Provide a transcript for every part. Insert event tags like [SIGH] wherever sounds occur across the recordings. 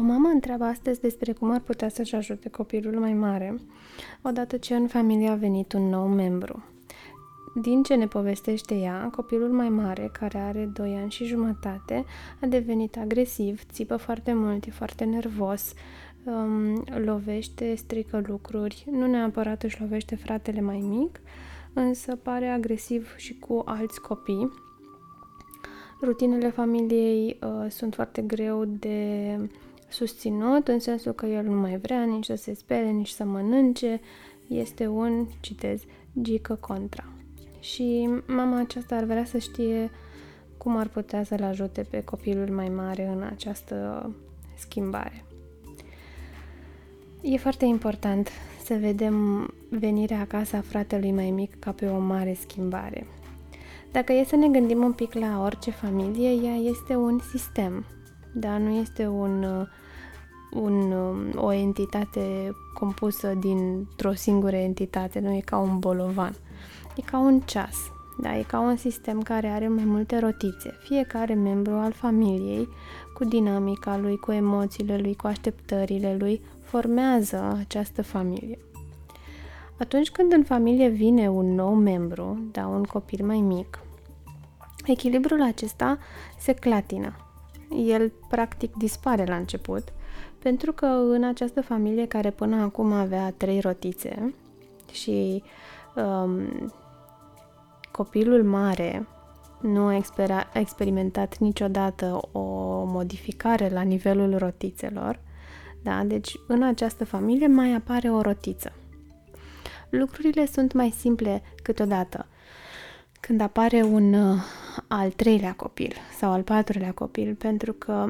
O mamă întreabă astăzi despre cum ar putea să-și ajute copilul mai mare, odată ce în familie a venit un nou membru. Din ce ne povestește ea, copilul mai mare, care are 2 ani și jumătate, a devenit agresiv, țipă foarte mult, e foarte nervos, um, lovește, strică lucruri, nu neapărat își lovește fratele mai mic, însă pare agresiv și cu alți copii. Rutinele familiei uh, sunt foarte greu de susținut, în sensul că el nu mai vrea nici să se spele, nici să mănânce. Este un, citez, gică contra. Și mama aceasta ar vrea să știe cum ar putea să-l ajute pe copilul mai mare în această schimbare. E foarte important să vedem venirea acasă a fratelui mai mic ca pe o mare schimbare. Dacă e să ne gândim un pic la orice familie, ea este un sistem, dar nu este un, un, o entitate compusă dintr-o singură entitate, nu e ca un bolovan. E ca un ceas, da? e ca un sistem care are mai multe rotițe. Fiecare membru al familiei, cu dinamica lui, cu emoțiile lui, cu așteptările lui, formează această familie. Atunci când în familie vine un nou membru, da, un copil mai mic, echilibrul acesta se clatină. El practic dispare la început, pentru că în această familie care până acum avea trei rotițe și um, copilul mare nu a experimentat niciodată o modificare la nivelul rotițelor, da? Deci în această familie mai apare o rotiță. Lucrurile sunt mai simple câteodată. Când apare un uh, al treilea copil sau al patrulea copil, pentru că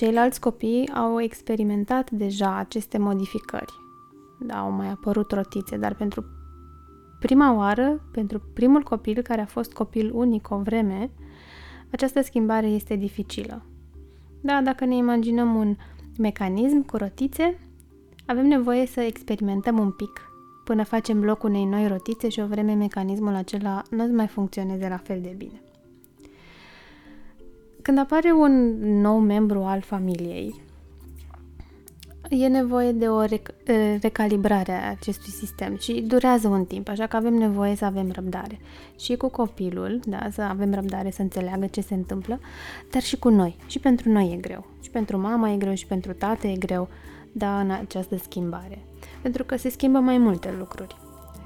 ceilalți copii au experimentat deja aceste modificări. Da, au mai apărut rotițe, dar pentru prima oară, pentru primul copil care a fost copil unic o vreme, această schimbare este dificilă. Da, dacă ne imaginăm un mecanism cu rotițe, avem nevoie să experimentăm un pic până facem loc unei noi rotițe și o vreme mecanismul acela nu mai funcționeze la fel de bine. Când apare un nou membru al familiei, e nevoie de o rec- recalibrare a acestui sistem și durează un timp, așa că avem nevoie să avem răbdare. Și cu copilul, da, să avem răbdare să înțeleagă ce se întâmplă, dar și cu noi. Și pentru noi e greu. Și pentru mama e greu și pentru tată e greu, da, în această schimbare. Pentru că se schimbă mai multe lucruri.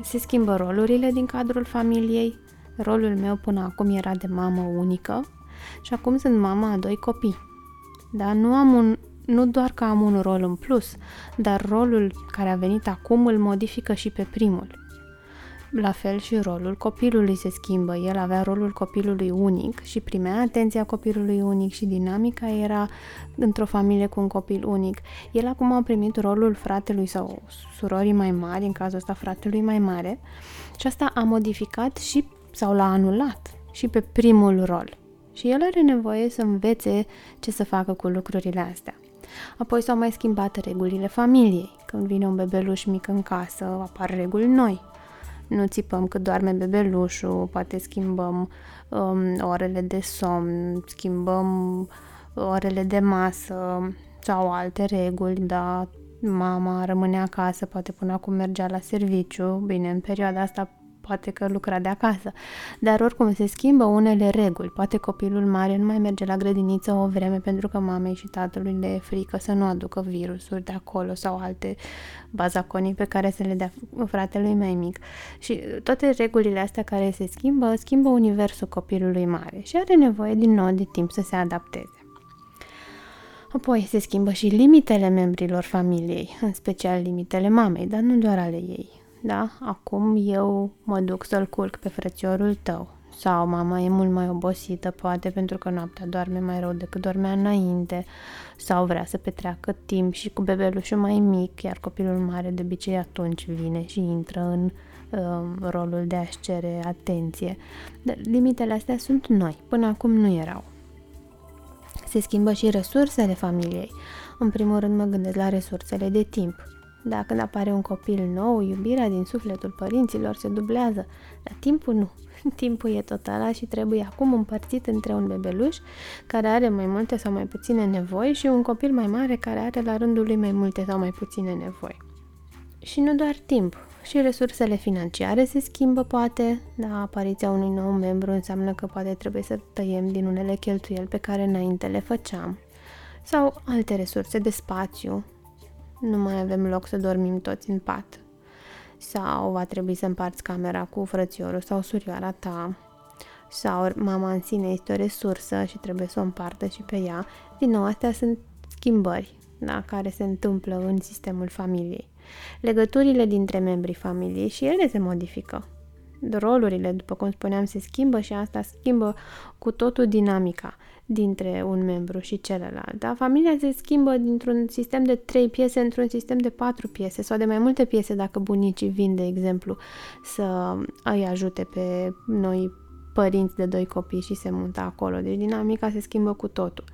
Se schimbă rolurile din cadrul familiei. Rolul meu până acum era de mamă unică și acum sunt mama a doi copii. Da, nu am un nu doar că am un rol în plus, dar rolul care a venit acum îl modifică și pe primul. La fel și rolul copilului se schimbă. El avea rolul copilului unic și primea atenția copilului unic și dinamica era într-o familie cu un copil unic. El acum a primit rolul fratelui sau surorii mai mari, în cazul ăsta fratelui mai mare, și asta a modificat și sau l-a anulat și pe primul rol. Și el are nevoie să învețe ce să facă cu lucrurile astea. Apoi s-au mai schimbat regulile familiei. Când vine un bebeluș mic în casă, apar reguli noi. Nu țipăm cât doarme bebelușul, poate schimbăm um, orele de somn, schimbăm orele de masă sau alte reguli, dar mama rămâne acasă, poate până acum mergea la serviciu. Bine, în perioada asta poate că lucra de acasă, dar oricum se schimbă unele reguli. Poate copilul mare nu mai merge la grădiniță o vreme pentru că mamei și tatălui le e frică să nu aducă virusuri de acolo sau alte bazaconii pe care să le dea fratelui mai mic. Și toate regulile astea care se schimbă, schimbă universul copilului mare și are nevoie din nou de timp să se adapteze. Apoi se schimbă și limitele membrilor familiei, în special limitele mamei, dar nu doar ale ei da, acum eu mă duc să-l culc pe frățiorul tău. Sau mama e mult mai obosită, poate pentru că noaptea doarme mai rău decât dormea înainte, sau vrea să petreacă timp și cu bebelușul mai mic, iar copilul mare de obicei atunci vine și intră în uh, rolul de a-și cere atenție. Dar limitele astea sunt noi, până acum nu erau. Se schimbă și resursele familiei. În primul rând mă gândesc la resursele de timp. Dacă când apare un copil nou, iubirea din sufletul părinților se dublează, dar timpul nu. [LAUGHS] Timpul e tot ăla și trebuie acum împărțit între un bebeluș care are mai multe sau mai puține nevoi și un copil mai mare care are la rândul lui mai multe sau mai puține nevoi. Și nu doar timp, și resursele financiare se schimbă poate, da, apariția unui nou membru înseamnă că poate trebuie să tăiem din unele cheltuieli pe care înainte le făceam. Sau alte resurse de spațiu, nu mai avem loc să dormim toți în pat. Sau va trebui să împarți camera cu frățiorul sau surioara ta. Sau mama în sine este o resursă și trebuie să o împartă și pe ea. Din nou, astea sunt schimbări da, care se întâmplă în sistemul familiei. Legăturile dintre membrii familiei și ele se modifică. Rolurile, după cum spuneam, se schimbă și asta schimbă cu totul dinamica dintre un membru și celălalt. Da? Familia se schimbă dintr-un sistem de trei piese într-un sistem de patru piese sau de mai multe piese dacă bunicii vin, de exemplu, să îi ajute pe noi părinți de doi copii și se mută acolo. Deci dinamica se schimbă cu totul.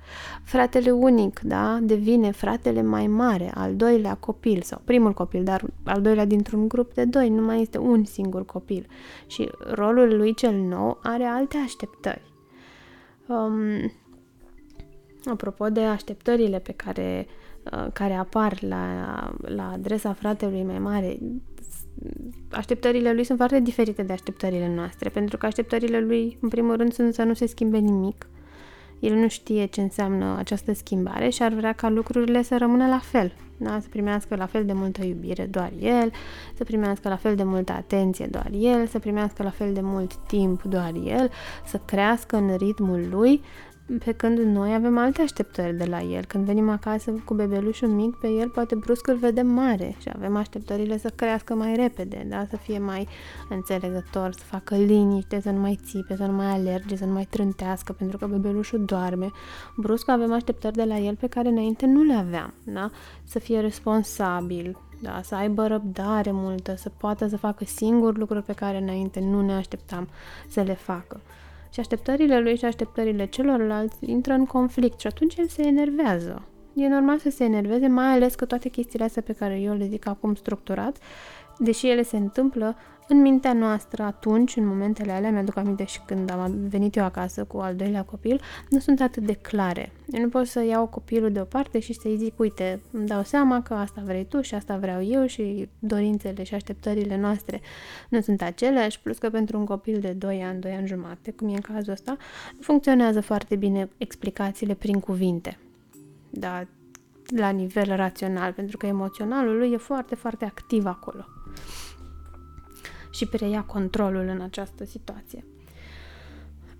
Fratele unic, da, devine fratele mai mare, al doilea copil sau primul copil, dar al doilea dintr-un grup de doi, nu mai este un singur copil. Și rolul lui cel nou are alte așteptări. Um, apropo de așteptările pe care, uh, care apar la, la adresa fratelui mai mare, așteptările lui sunt foarte diferite de așteptările noastre, pentru că așteptările lui, în primul rând, sunt să nu se schimbe nimic. El nu știe ce înseamnă această schimbare și ar vrea ca lucrurile să rămână la fel. Da? Să primească la fel de multă iubire doar el, să primească la fel de multă atenție doar el, să primească la fel de mult timp doar el, să crească în ritmul lui, pe când noi avem alte așteptări de la el. Când venim acasă cu bebelușul mic, pe el poate brusc îl vedem mare și avem așteptările să crească mai repede, da? să fie mai înțelegător, să facă liniște, să nu mai țipe, să nu mai alerge, să nu mai trântească, pentru că bebelușul doarme. Brusc avem așteptări de la el pe care înainte nu le aveam, da? să fie responsabil, da, să aibă răbdare multă, să poată să facă singur lucruri pe care înainte nu ne așteptam să le facă și așteptările lui și așteptările celorlalți intră în conflict și atunci el se enervează. E normal să se enerveze, mai ales că toate chestiile astea pe care eu le zic acum structurat, deși ele se întâmplă, în mintea noastră atunci, în momentele alea, mi-aduc aminte și când am venit eu acasă cu al doilea copil, nu sunt atât de clare. Eu nu pot să iau copilul deoparte și să-i zic, uite, îmi dau seama că asta vrei tu și asta vreau eu și dorințele și așteptările noastre nu sunt aceleași, plus că pentru un copil de 2 ani, 2 ani jumate, cum e în cazul ăsta, funcționează foarte bine explicațiile prin cuvinte. Da, la nivel rațional, pentru că emoționalul lui e foarte, foarte activ acolo și preia controlul în această situație.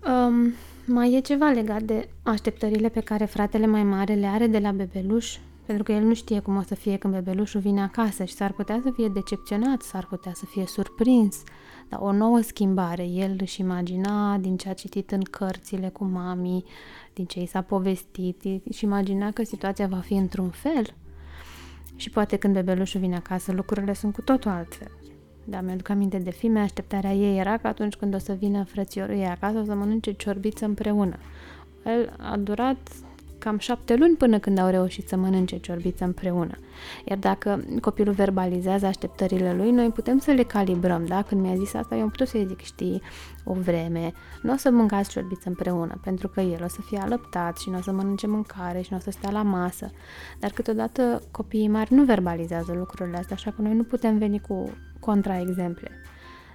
Um, mai e ceva legat de așteptările pe care fratele mai mare le are de la bebeluș, pentru că el nu știe cum o să fie când bebelușul vine acasă și s-ar putea să fie decepționat, s-ar putea să fie surprins. Dar o nouă schimbare, el își imagina din ce a citit în cărțile cu mami, din ce i s-a povestit, și imagina că situația va fi într-un fel. Și poate când bebelușul vine acasă, lucrurile sunt cu totul altfel. Da, mi-aduc aminte de filme, așteptarea ei era că atunci când o să vină frățiorul ei acasă o să mănânce ciorbiță împreună. El a durat cam șapte luni până când au reușit să mănânce ciorbiță împreună. Iar dacă copilul verbalizează așteptările lui, noi putem să le calibrăm, da? Când mi-a zis asta, eu am putut să-i zic, știi, o vreme, nu o să mâncați ciorbiță împreună, pentru că el o să fie alăptat și nu o să mănânce mâncare și nu o să stea la masă. Dar câteodată copiii mari nu verbalizează lucrurile astea, așa că noi nu putem veni cu contraexemple.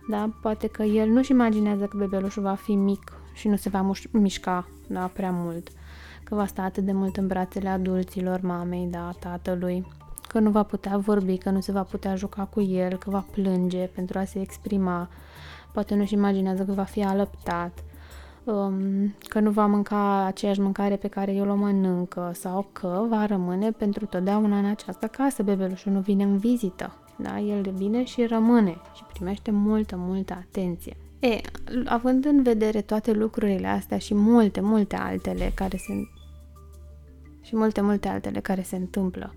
Da? Poate că el nu-și imaginează că bebelușul va fi mic și nu se va mișca da, prea mult, că va sta atât de mult în brațele adulților, mamei, da, tatălui, că nu va putea vorbi, că nu se va putea juca cu el, că va plânge pentru a se exprima, poate nu-și imaginează că va fi alăptat, um, că nu va mânca aceeași mâncare pe care eu o mănâncă sau că va rămâne pentru totdeauna în această casă, bebelușul nu vine în vizită. Da? El vine și rămâne și primește multă, multă atenție. E, având în vedere toate lucrurile astea și multe, multe altele care se și multe, multe altele care se întâmplă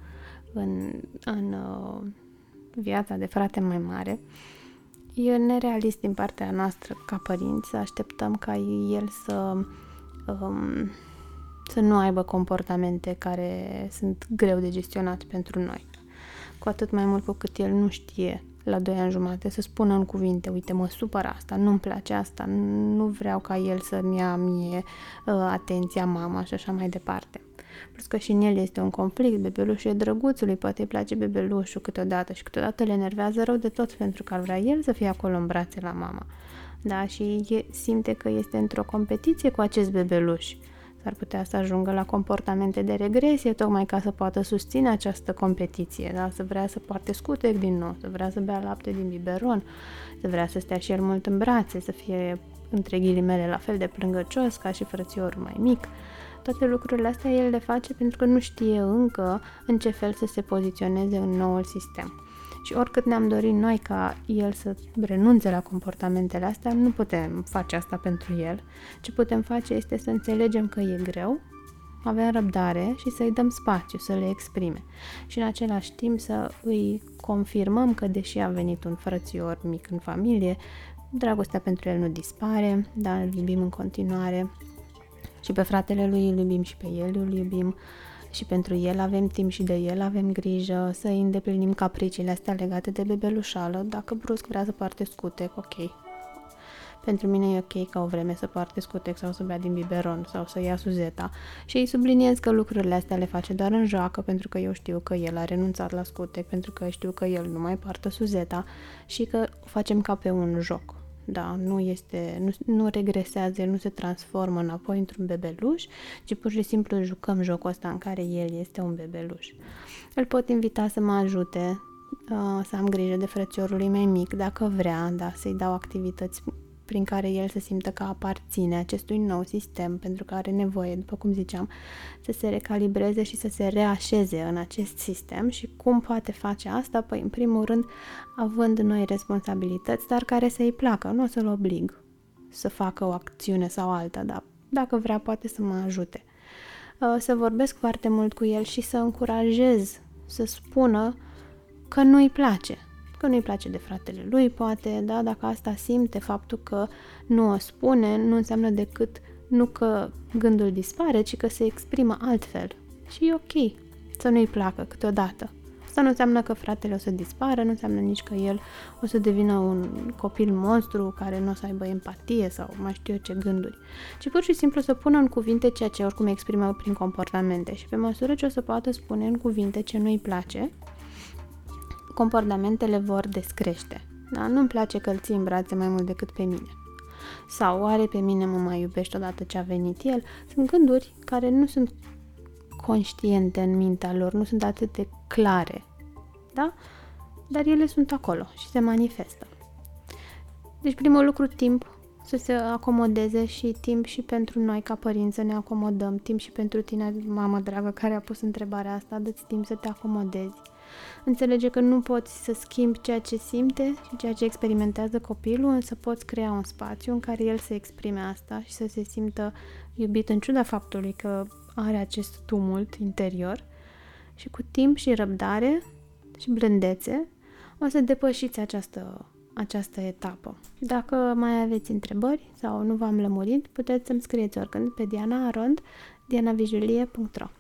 în, în uh, viața de frate mai mare, e nerealist din partea noastră ca părinți să așteptăm ca el să um, să nu aibă comportamente care sunt greu de gestionat pentru noi cu atât mai mult cu cât el nu știe la 2 ani jumate, să spună în cuvinte, uite, mă supăr asta, nu-mi place asta, nu vreau ca el să-mi ia mie uh, atenția mama și așa mai departe. Plus că și în el este un conflict, bebelușul e drăguțului, poate îi place bebelușul câteodată și câteodată le enervează rău de tot pentru că ar vrea el să fie acolo în brațe la mama. Da, și e, simte că este într-o competiție cu acest bebeluș. S-ar putea să ajungă la comportamente de regresie, tocmai ca să poată susține această competiție, da? să vrea să poarte scutec din nou, să vrea să bea lapte din biberon, să vrea să stea și el mult în brațe, să fie între ghilimele la fel de plângăcios ca și frățiorul mai mic. Toate lucrurile astea el le face pentru că nu știe încă în ce fel să se poziționeze în noul sistem. Și oricât ne-am dorit noi ca el să renunțe la comportamentele astea, nu putem face asta pentru el. Ce putem face este să înțelegem că e greu, avem răbdare și să-i dăm spațiu să le exprime. Și în același timp să îi confirmăm că deși a venit un frățior mic în familie, dragostea pentru el nu dispare, dar îl iubim în continuare și pe fratele lui îl iubim și pe el îl iubim și pentru el avem timp și de el avem grijă să îi îndeplinim capriciile astea legate de bebelușală. Dacă brusc vrea să poarte scutec, ok. Pentru mine e ok ca o vreme să poarte scutec sau să bea din biberon sau să ia suzeta și îi subliniez că lucrurile astea le face doar în joacă pentru că eu știu că el a renunțat la scutec, pentru că știu că el nu mai poartă suzeta și că o facem ca pe un joc da, nu este, nu, nu regresează, nu se transformă înapoi într-un bebeluș, ci pur și simplu jucăm jocul ăsta în care el este un bebeluș. Îl pot invita să mă ajute, uh, să am grijă de frățiorul lui mai mic, dacă vrea, da, să-i dau activități prin care el să simtă că aparține acestui nou sistem, pentru că are nevoie, după cum ziceam, să se recalibreze și să se reașeze în acest sistem și cum poate face asta? Păi, în primul rând, având noi responsabilități, dar care să-i placă, nu o să-l oblig să facă o acțiune sau alta, dar dacă vrea, poate să mă ajute. Uh, să vorbesc foarte mult cu el și să încurajez să spună că nu-i place, că nu-i place de fratele lui, poate, da, dacă asta simte, faptul că nu o spune, nu înseamnă decât nu că gândul dispare, ci că se exprimă altfel. Și e ok să nu-i placă câteodată. Asta nu înseamnă că fratele o să dispară, nu înseamnă nici că el o să devină un copil monstru care nu o să aibă empatie sau mai știu eu ce gânduri, ci pur și simplu să pună în cuvinte ceea ce oricum exprimă prin comportamente și pe măsură ce o să poată spune în cuvinte ce nu-i place, comportamentele vor descrește. Da? Nu-mi place că îl ții în brațe mai mult decât pe mine. Sau oare pe mine mă mai iubești odată ce a venit el? Sunt gânduri care nu sunt conștiente în mintea lor, nu sunt atât de clare. Da? Dar ele sunt acolo și se manifestă. Deci primul lucru, timp să se acomodeze și timp și pentru noi ca părinți să ne acomodăm, timp și pentru tine, mamă dragă, care a pus întrebarea asta, dă-ți timp să te acomodezi Înțelege că nu poți să schimbi ceea ce simte și ceea ce experimentează copilul, însă poți crea un spațiu în care el să exprime asta și să se simtă iubit în ciuda faptului că are acest tumult interior. Și cu timp și răbdare și blândețe o să depășiți această, această etapă. Dacă mai aveți întrebări sau nu v-am lămurit, puteți să-mi scrieți oricând pe Diana Arond, dianavijulie.ro